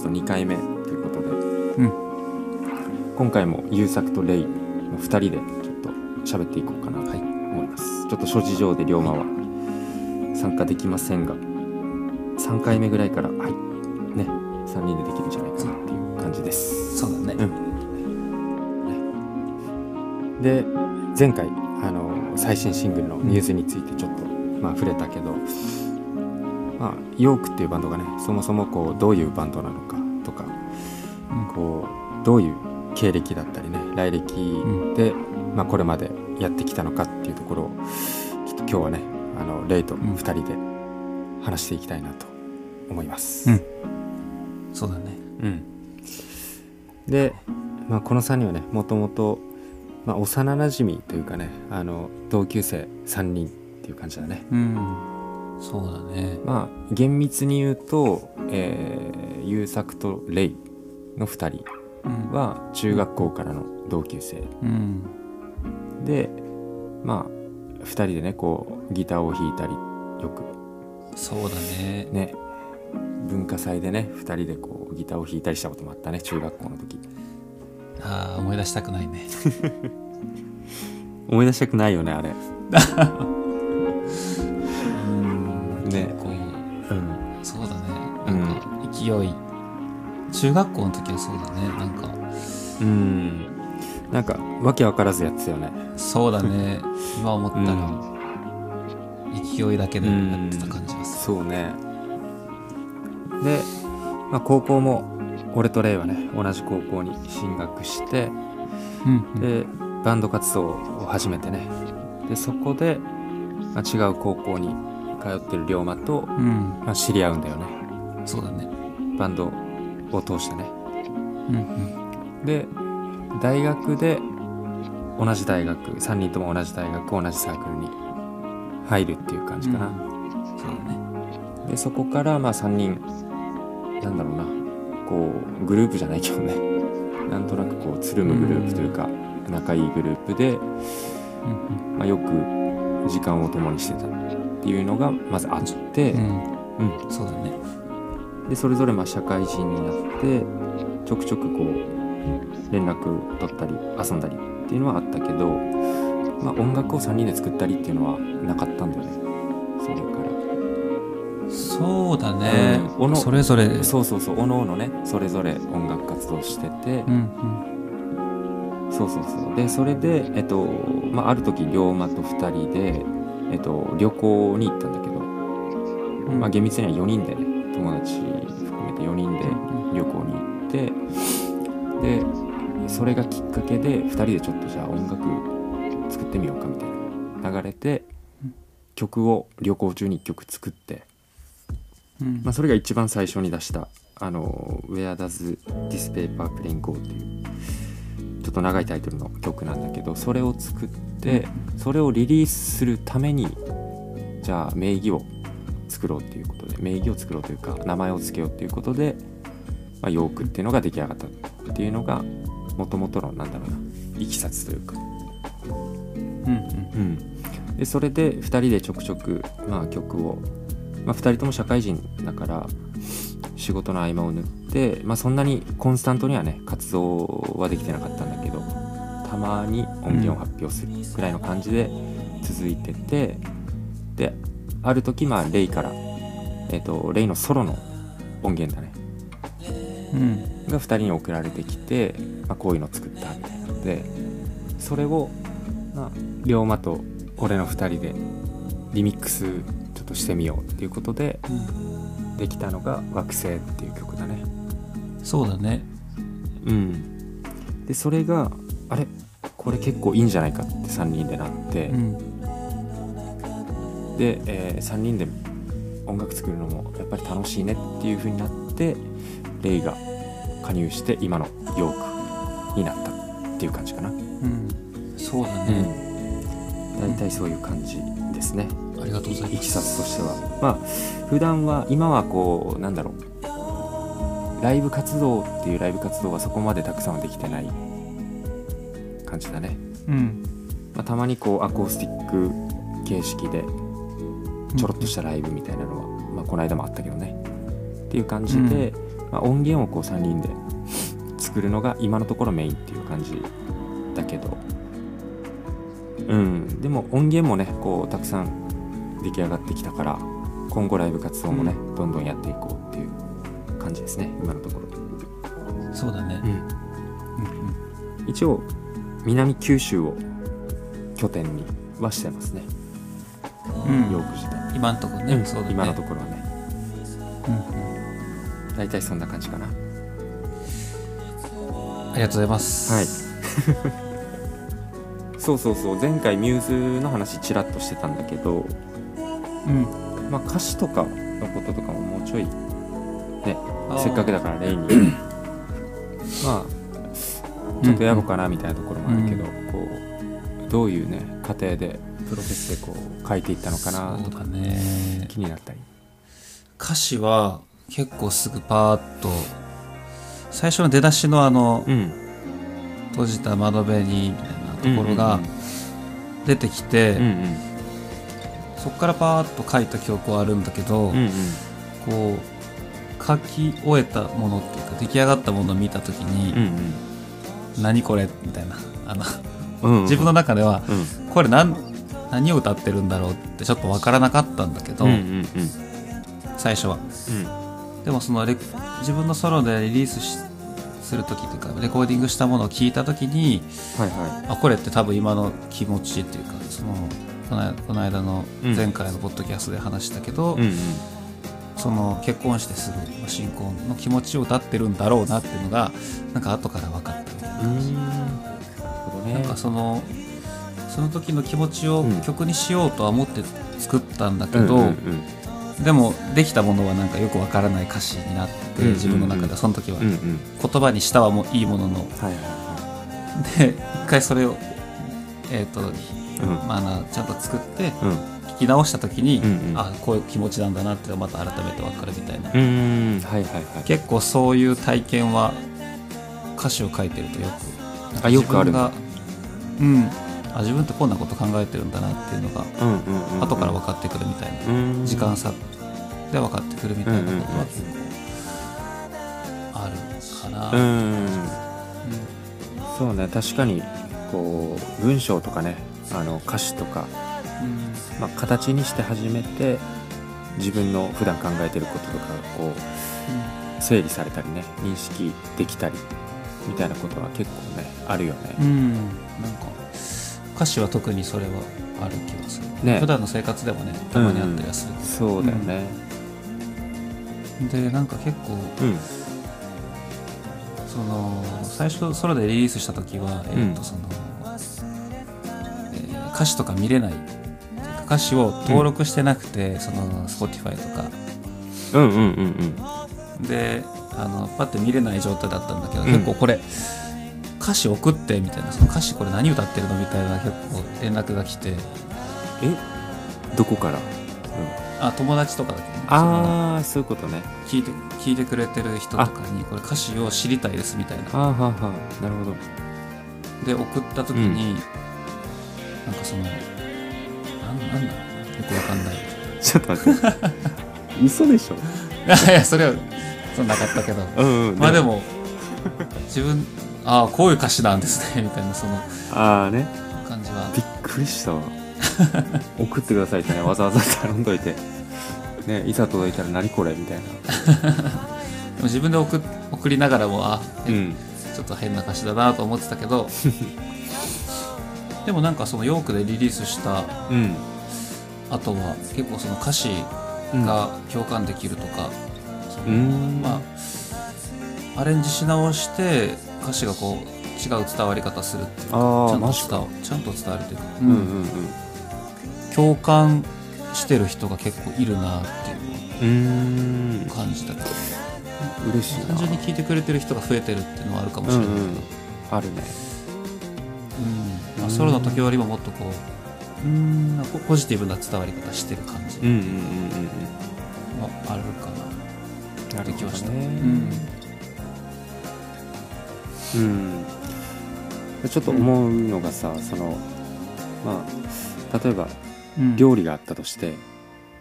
スト2回目ということで。うん。今回も優作とレイの2人でちょっと喋っていこうかなと思います、ちょっと諸事情で龍馬は参加できませんが3回目ぐらいからはい。ね3人でできるんじゃないかなっていう感じです。そうだね。で前回あの最新シングルのニュースについてちょっと、まあ、触れたけど、まあ、ヨークっていうバンドがねそもそもこうどういうバンドなのかこうどういう経歴だったりね来歴で、まあ、これまでやってきたのかっていうところをちょっと今日はねあのレイと2人で話していきたいなと思います。うん。そうだね。うん。で、まあ、この3人はねもともと、まあ、幼なじみというかねあの同級生3人っていう感じだね。うん。そうだね。まあ厳密に言うと、えー、優作とレイの2人うん。は中学校からの同級生。うん。でまあ2人でねこうギターを弾いたりよく。そうだね。ね。文化祭でね2人でこうギターを弾いたりしたこともあったね中学校の時。ああ思い出したくないね。思い出したくないよねあれ。うんね。こううん。そうだね。うん。なんか勢い中学校の時はそうだねなんか。うん。なんかわけわからずやってたよね。そうだね。今思ったらうん。勢いだけでやってた感じがすそうね。で、まあ、高校も俺とレイはね同じ高校に進学してるうん。でバンド活動を始めてね。でそこで、まあ、違う高校に通ってる龍馬と、うん。まあ、知り合うんだよね。そうだね。バンドを通してね。うんうん。で大学で同じ大学3人とも同じ大学同じサークルに入るっていう感じかな、そうだね。でそこからまあ3人なんだろうな。こうグループじゃないけどね。なんとなくこうつるむグループというか仲いいグループで、うんまあ、よく時間を共にしてたっていうのがまずあって、うんうん。うん。そうだねでそれぞれまあ社会人になってちょくちょくこう連絡取ったり遊んだりっていうのはあったけど、まあ、音楽を3人で作ったりっていうのはなかったんだよね。それから。そうだね。うん。それぞれ。そうそうそう。おのおのねそれぞれ音楽活動してて。う、んそうそうそう。でそれでえっとまあある時龍馬と2人でえっと旅行に行ったんだけど、うん。まあ厳密には4人でね友達含めて4人で旅行に行ってでそれがきっかけで2人でちょっとじゃあ音楽作ってみようかみたいな流れでうん曲を旅行中に1曲作ってうん。まあ、それが一番最初に出した「あの Where Does This Paper Plane Go」っていうちょっと長いタイトルの曲なんだけどそれを作ってそれをリリースするためにじゃあ名義を作ろうっていうことで名義を作ろうというか名前を付けようっていうことで、まあ、ヨークっていうのが出来上がったっていうのがもともとのなんだろうないきさつというか。うんうん、でそれで2人でちょくちょく、まあ、曲を、まあ、2人とも社会人だから仕事の合間を縫って、まあ、そんなにコンスタントにはね活動はできてなかったんだけどたまに音源を発表するぐらいの感じで続いてて、である時まあレイから、えっとレイのソロの音源だね。うん。が2人に送られてきて、まあ、こういうの作ったみたいなのでそれを、まあ、龍馬と俺の2人でリミックスちょっとしてみようっていうことでうん。できたのが「惑星」っていう曲だね。そうだね。うん。でそれがあれ？これ結構いいんじゃないかって3人でなって、うんで、え3人で音楽作るのもやっぱり楽しいねっていう風になってレイが加入して今のヨークになったっていう感じかな。うん。そうだね。大体そういう感じですね。ありがとうございいきますさつとしては。まあ普段は今はこうなんだろう。ライブ活動っていうライブ活動はそこまでたくさんはできてない感じだね、うん。まあ、たまにこうアコースティック形式でちょろっとしたライブみたいなのは、まあ、この間もあったけどね。っていう感じで、まあ、音源をこう3人で作るのが今のところメインっていう感じだけど。うん。でも音源もねこうたくさん出来上がってきたから今後ライブ活動もね、どんどんやっていこうっていう感じですね今のところ、そうだね。うん、うんうん。一応南九州を拠点にはしてますね、うん。ヨーク自体、今んとこね、うんそうだね。今のところはね。うんうん。大体そんな感じかな。ありがとうございます。はい。そうそうそう。前回ミューズの話ちらっとしてたんだけど、うん。まあ、歌詞とかのこととかももうちょいあー。せっかくだから例に。まあちょっとやろうかなみたいなところもあるけど、こうどういうね過程でプロセスでこう書いていったのかなとかね。気になったり。歌詞は結構すぐパーッと最初の出だしのあのうん。閉じた窓辺にみたいなところが出てきて、うんうん。そこからパーッと書いた記憶はあるんだけど、うんうん。こう書き終えたものっていうか出来上がったものを見た時に、うん何これ？みたいな。あのうんうん。自分の中ではうん。これ何何を歌ってるんだろうってちょっと分からなかったんだけど、うんうんうん。最初は。でもそのレ自分のソロでリリースしする時というかレコーディングしたものを聞いた時にはいはあこれって多分今の気持ちっていうかそのこの間この前回のポッドキャストで話したけど、いうんうん。その結婚してすぐまあ新婚の気持ちを歌ってるんだろうなっていうのがなんか後から分かったみたいななんかそのその時の気持ちをうん。曲にしようとは思って作ったんだけど、うんうんうん。でもできたものはなんかよくわからない歌詞になって、自分の中ではその時は、うんうん。言葉にしたはもういいものの。はいはで一回それをえっ、とまあなちゃんと作って聞き直した時に、うんうん。あこういう気持ちなんだなってまた改めてわかるみたいな、はいはいはい。結構そういう体験は歌詞を書いてるとよくあよくある自分がうんあ自分ってこんなこと考えてるんだなっていうのが後から分かってくるみたいな、うん。時間差で分かってくるみたいなことは結構あるかな、ううん。んそうね確かにこう文章とかねあの歌詞とか、まあ、形にして初めて自分の普段考えてることとかがこう整理されたりね認識できたりみたいなことは結構ねあるよね。うん、うん。なんか歌詞は特にそれはある気がする、ね。普段の生活でもねたまにあったりはするけど、そうだよね。でなんか結構うん。その最初ソロでリリースした時は、えーとうんそのえー歌詞とか見れない。歌詞を登録してなくて、その Spotify とか。うんうんうんうん。であのパッて見れない状態だったんだけど、うん結構これ歌詞送ってみたいなその歌詞これ何歌ってるのみたいな結構連絡が来てえ？どこから、うん、あ友達とかだけ。ど、ね、ああそういうことね。聞いて聞いてくれてる人とかにこれ歌詞を知りたいですみたいな。あーはあはあ。なるほど。で送った時に、なんかそのなんなんだよくわかんない。ちょっと待って。嘘でしょ？いやそれはそんなかったけど。うんうん。まあでも。自分ああこういう歌詞なんですね。みたいなそのああね。感じは。びっくりしたわ。送ってくださいってねわざわざ頼んどいて。ねいざ届いたら何これ？みたいな。でも自分で送送りながらもあ、えうん。ちょっと変な歌詞だなと思ってたけど。でもなんかそのヨークでリリースしたうん。後は結構その歌詞うん。が共感できるとか、うん。まあアレンジし直して歌詞がこう違う伝わり方するっていうちゃんと伝わちゃんと伝わるというか、うんうんうん。共感してる人が結構いるなっていうのを感じたけど嬉しいな。単純に聞いてくれてる人が増えてるっていうのはあるかもしれない。けど、うんうん。あるね。うん。まあ、ソロの時よりももっとこううんなんかポジティブな伝わり方してる感じうんうんうんうんはあるかな、うんなるほどできましたね。うんちょっと思うのがさそのまあ例えばうん。料理があったとして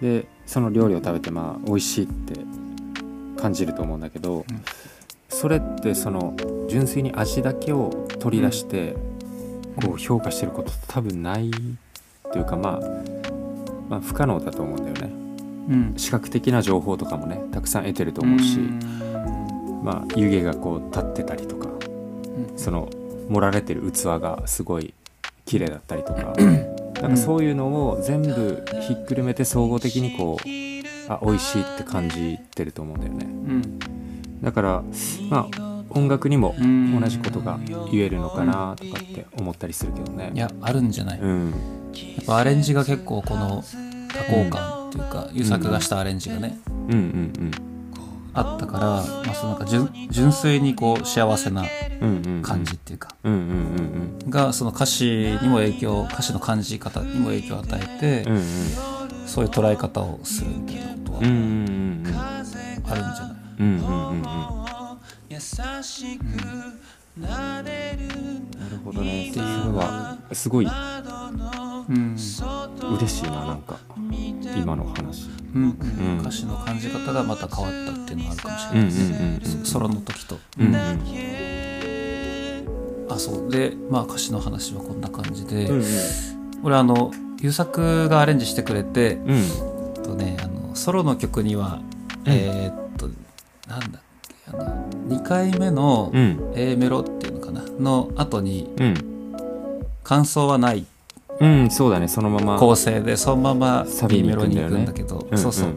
でその料理を食べてまあ美味しいって感じると思うんだけど、それってその純粋に味だけを取り出してこう評価してることって多分ないというかまあまあ不可能だと思うんだよね。うん。視覚的な情報とかもねたくさん得てると思うし、まあ湯気がこう立ってたりとかその盛られてる器がすごい綺麗だったりとか なんかそういうのを全部ひっくるめて総合的にこうあ美味しいって感じてると思うんだよね。うん。だからまあ音楽にもうん。同じことが言えるのかなとかって思ったりするけどね。いやあるんじゃない、やうん。っぱアレンジが結構この多幸感っていうか優作がしたアレンジがね、うんうんあったから、まあ、そのなんか純純粋にこう幸せな感じっていうか、がその歌詞にも影響歌詞の感じ方にも影響を与えて、うんうん。そういう捉え方をするみたいなことはあるんじゃない、うんうんうんうん。なるほどね。っていうのはすごいうん。嬉しいななんか。今の話。うん。うん。うん歌詞の感じ方がまた変わったっていうのはあるかもしれうんうんないです、うんうん。ソロの時と、うんうんあそう。でまあ歌詞の話はこんな感じで、うん俺あの優作がアレンジしてくれて、うん。えっとね、あのソロの曲には、うん。えーっとなんだっけあの2回目のうん。A メロっていうのかな？の後にうん。感想はないうんそうだねそのまま。構成でそのままサビ B にメロに行くんだよね。行くんだけど、うんそうそう。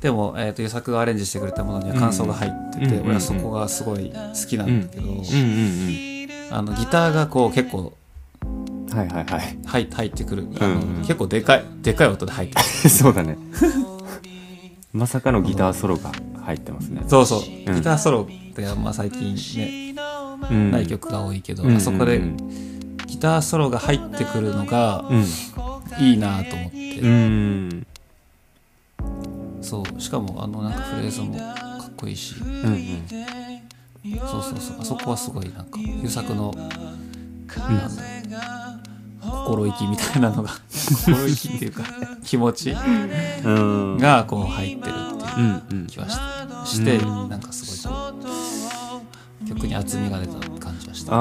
でも、えーっと優作がアレンジしてくれたものには感想が入ってて、うん俺はそこがすごい好きなんだけど、うんうんあのギターがこう結構うんはいはい。はい入入ってくる、うんうん。結構でかいでかい音で入ってくる。そうだね。まさかのギターソロが入ってますね。そうそう、うん。ギターソロってあんま最近ね、うん。ない曲が多いけど、うんあそこでうんギターソロが入ってくるのがうんいいなと思って、うんそうしかもあのなんかフレーズもかっこいいし。うんうんそうそうそう。あそこはすごいなんか優作の、なんだ心意気みたいなのが心意気っていうか気持ちうんがこう入ってるっていううん。うん。気はしして、うんなんかすごいこう曲に厚みが出た感じはした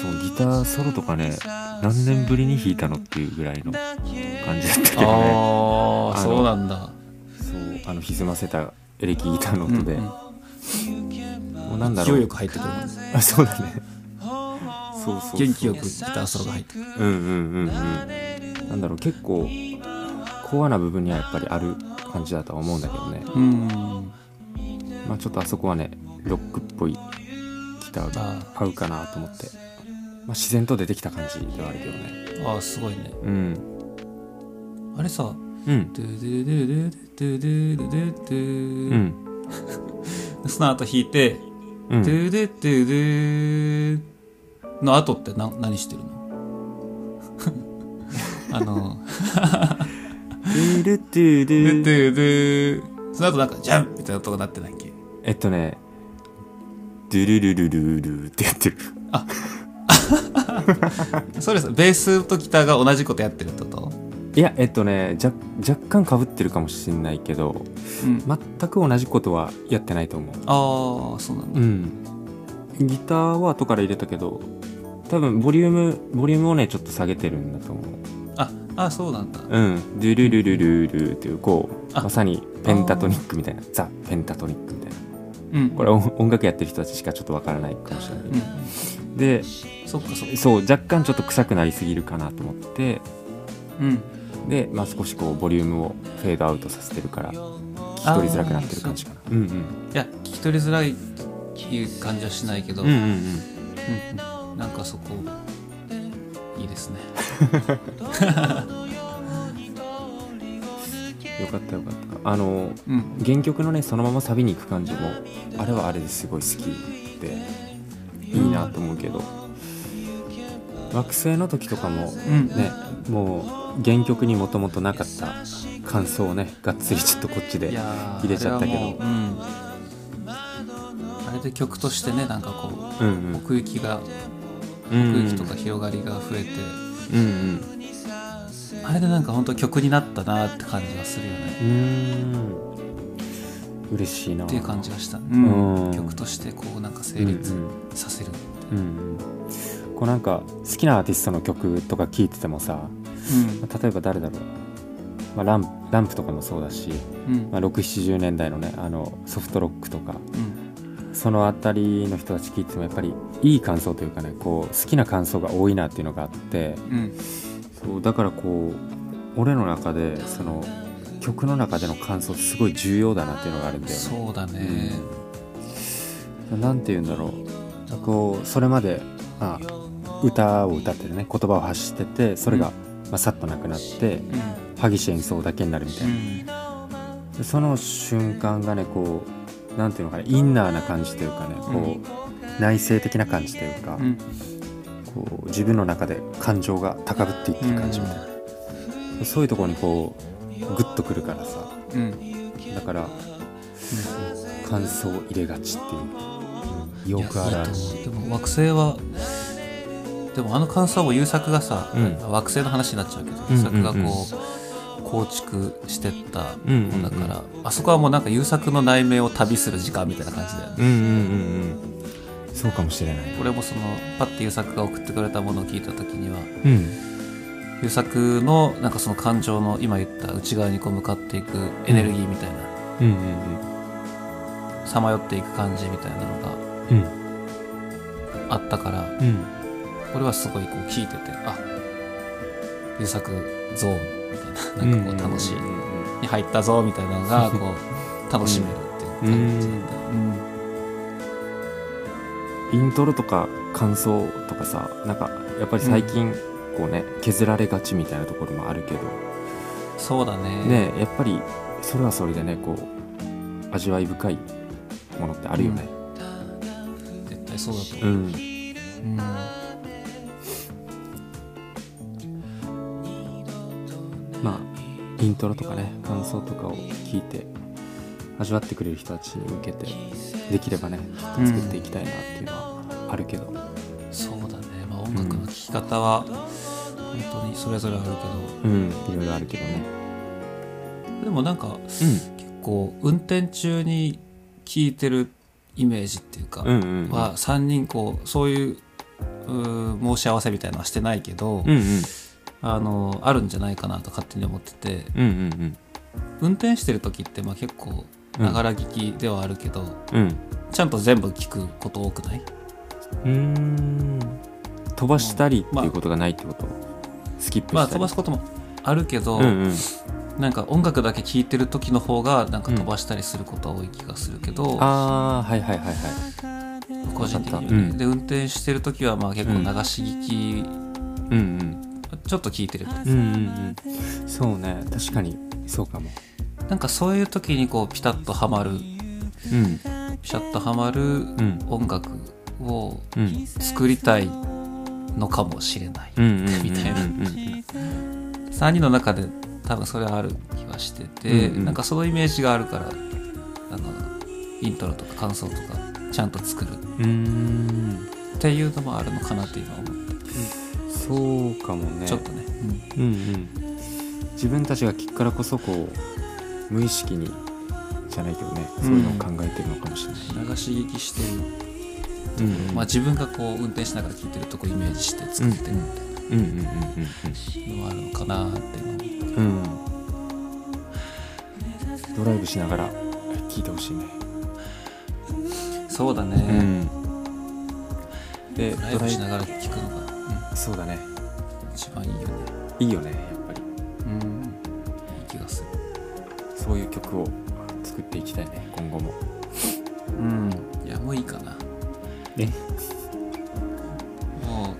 そうギターソロとかね何年ぶりに弾いたのっていうぐらいの感じだったけどね。ああそうなんだ。そうあの歪ませたエレキギターの音で、うんもうなんだろう。勢いよく入ってくるあそうだね。そうそう元気よくギターソロが入ってくる。うんうんうんうん。なんだろう結構コアな部分にはやっぱりある感じだとは思うんだけどね。うんまあちょっとあそこはねロックっぽいギターがあ合うかなと思って、まあ、自然と出てきた感じではあるけどね。ああすごいね。うん。あれさ「うん、ドゥドゥドゥドゥドゥドゥドゥ」うん、その後弾いて「うん、ドゥドゥドゥドゥ」の後ってな何してるのあの「ドゥルドゥドゥドゥドゥ」その後なんか「ジャン!」みたいな音が鳴ってないっけえっとね「ドゥルルルルル」ってやってるあ それさベースとギターが同じことやってるってこと？いやえっとね若干かぶってるかもしれないけどうん。全く同じことはやってないと思う。ああそうなんだうん。ギターは後から入れたけど多分ボリュームボリュームをねちょっと下げてるんだと思う。ああそうなんだ。うん。ドゥルルルルルっていうこうあ。まさにペンタトニックみたいな。ザ・ペンタトニックみたいな。うん。これ音音楽やってる人たちしかちょっとわからないかもしれない、うんでそっかそっか。そう若干ちょっと臭くなりすぎるかなと思って。うん。で、まあ、少しこうボリュームをフェードアウトさせてるから聞き取りづらくなってる感じかな。うんうん。いや聞き取りづらいっていう感じはしないけど、うんうんうん。うんうん。なんかそこいいですね。よかったよかった。あのうん。原曲のねそのままサビに行く感じもあれはあれですごい好きでいいなと思うけど。惑星の時とかもうん。ねもう原曲にもともとなかった感想をねがっつりちょっとこっちで入れちゃったけど。あれで曲としてねなんかこううんうん。奥行きがうん奥行きとか広がりが増えて、うんあれでなんか本当曲になったなって感じがするよね。うん嬉しいな。っていう感じがした、うんうん。曲としてこうなんか成うん立させる、うんうん。こうなんか好きなアーティストの曲とか聴いててもさうん。例えば誰だろう、まあ、ランランプとかもそうだし、うん。まあ、670年代のねあのソフトロックとか。うん。その辺りの人たち聞いててもやっぱりいい感想というかねこう好きな感想が多いなっていうのがあってうん。そうだからこう俺の中でその曲の中での感想ってすごい重要だなっていうのがあるんだよね。そうだね、なんて言うんだろう。こうそれまで、まあ、歌を歌っててね言葉を発しててそれが、まあ、さっとなくなって激しい演奏だけになるみたういな、ん。でその瞬間がねこうなんていうのかなインナーな感じというかねこう、内省的な感じというか、うん。こう自分の中で感情が高ぶっていってる感じみたいな、そういうところにこうグッとくるからさ。うん。だから感想を入れがちっていう、よくあるでも惑星はでもあの感想も優作がさ、うん。惑星の話になっちゃうけどうんうんうん。優作がこう構築してったうんうんうん。もんだから、あそこはもうなんか優作の内面を旅する時間みたいな感じだよね。うんうんうんうん。そうかもしれない俺もそのパッて優作が送ってくれたものを聞いた時にはうん優作のなんかその感情の今言った内側にこう向かっていくエネルギーみたいなうんうんさまよっていく感じみたいなのがうん。あったからうん。うん俺はすごいこう聞いててあ優作ゾーンみたいななんかこう楽しいうんうんうんに入ったぞみたいなのがこう楽しめるっていう感じだった。うん。イントロとか感想とかさなん。かやっぱり最近こうね、削られがちみたいなところもあるけど。そうだね。ねやっぱりそれはそれでねこう味わい深いものってあるよね。絶対そうだとうん、思う、うん。まあイントロとかね感想とかを聞いて味わってくれる人たちに向けてできればね作っていきたいなっていうのはあるけど。そうだね、まあ、音楽の聴き方は本当にそれぞれあるうん、いろいろあるけどね。けどでもなんかう結構運転中に聴いてるイメージっていうか、んうんうん。は3人こうそういう申し合わせみたいなのはしてないけど、うんうん。あのあるんじゃないかなと勝手に思ってて。うんうん運転してる時ってまあ結構うん。ながら聞きではあるけど、うん。ちゃんと全部聞くこと多くない？うんうん。飛ばしたりってまあいうことがないってこと、スキップまあ飛ばすこともあるけど、うんうん。なんか音楽だけ聴いてる時の方がなんか飛ばしたりすることは多い気がするけど、ああはいはいはいはい。個人的にはね、うん。で運転してる時はまあ結構流し聞き、うんうん。ちょっと聞いてる、うんうんうん。そうね。確かにそうかも。なんかそういう時にこうピタッとはまる。うん。ピシャッとはまるうん。音楽をうん。作りたいのかもしれない、うんうんうんみたいな。うんうん3人の中で多分それはある気はしてて、うんうん。なんかそのイメージがあるからあのイントロとか感想とかちゃんと作る。うん。うんっていうのもあるのかなって今思って、そうかもね。ちょっとね、うんうん。自分たちが聞くからこそこう無意識にじゃないけどねそういうのを考えてるのかもしれない、流し聞きしてる、うんうんまあ、自分がこう運転しながら聴いてるとこイメージして作ってるみたいうんうんうんなのはあるのかなって思ってうんうんうん。ドライブしながら聞いてほしいね。そうだね、うん。でドライブしながら聴くのが、そうだね。うん、一番いいよね。いいよねやっぱり。うん。いい気がする。そういう曲を作っていきたいね今後も。うん。いやもういいかなえも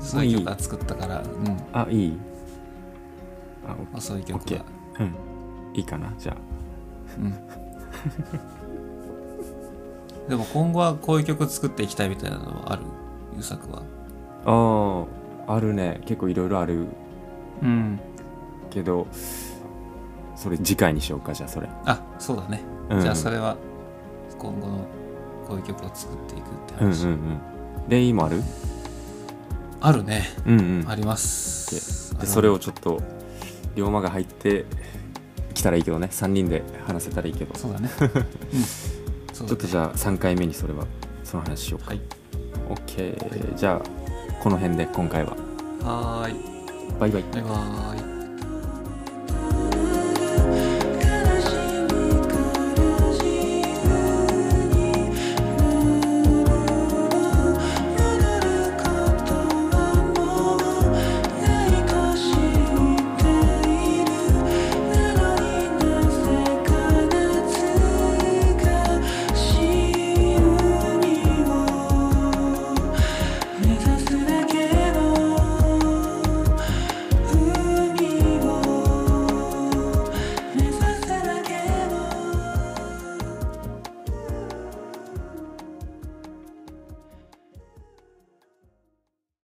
うそういう曲は作ったからうん。あいい？あまあ、そういう曲オッケは。ーうん。いいかなじゃあ。うん。でも今後はこういう曲作っていきたいみたいなのはある？優作は。あああるね。結構いろいろある。うん。けどそれ次回にしようかじゃあそれ。あそうだね、うん。じゃあそれは今後のこういう曲を作っていくって話、うんうんうん。レイもある？あるね。うんうん。あります。でそれをちょっと龍馬が入って来たらいいけどね。3人で話せたらいいけど。そうだね。うん。だね。ちょっとじゃあ3回目にそれはその話しようか。はい。OK じゃあこの辺で今回は。はーい。バイバイ。バイバーイ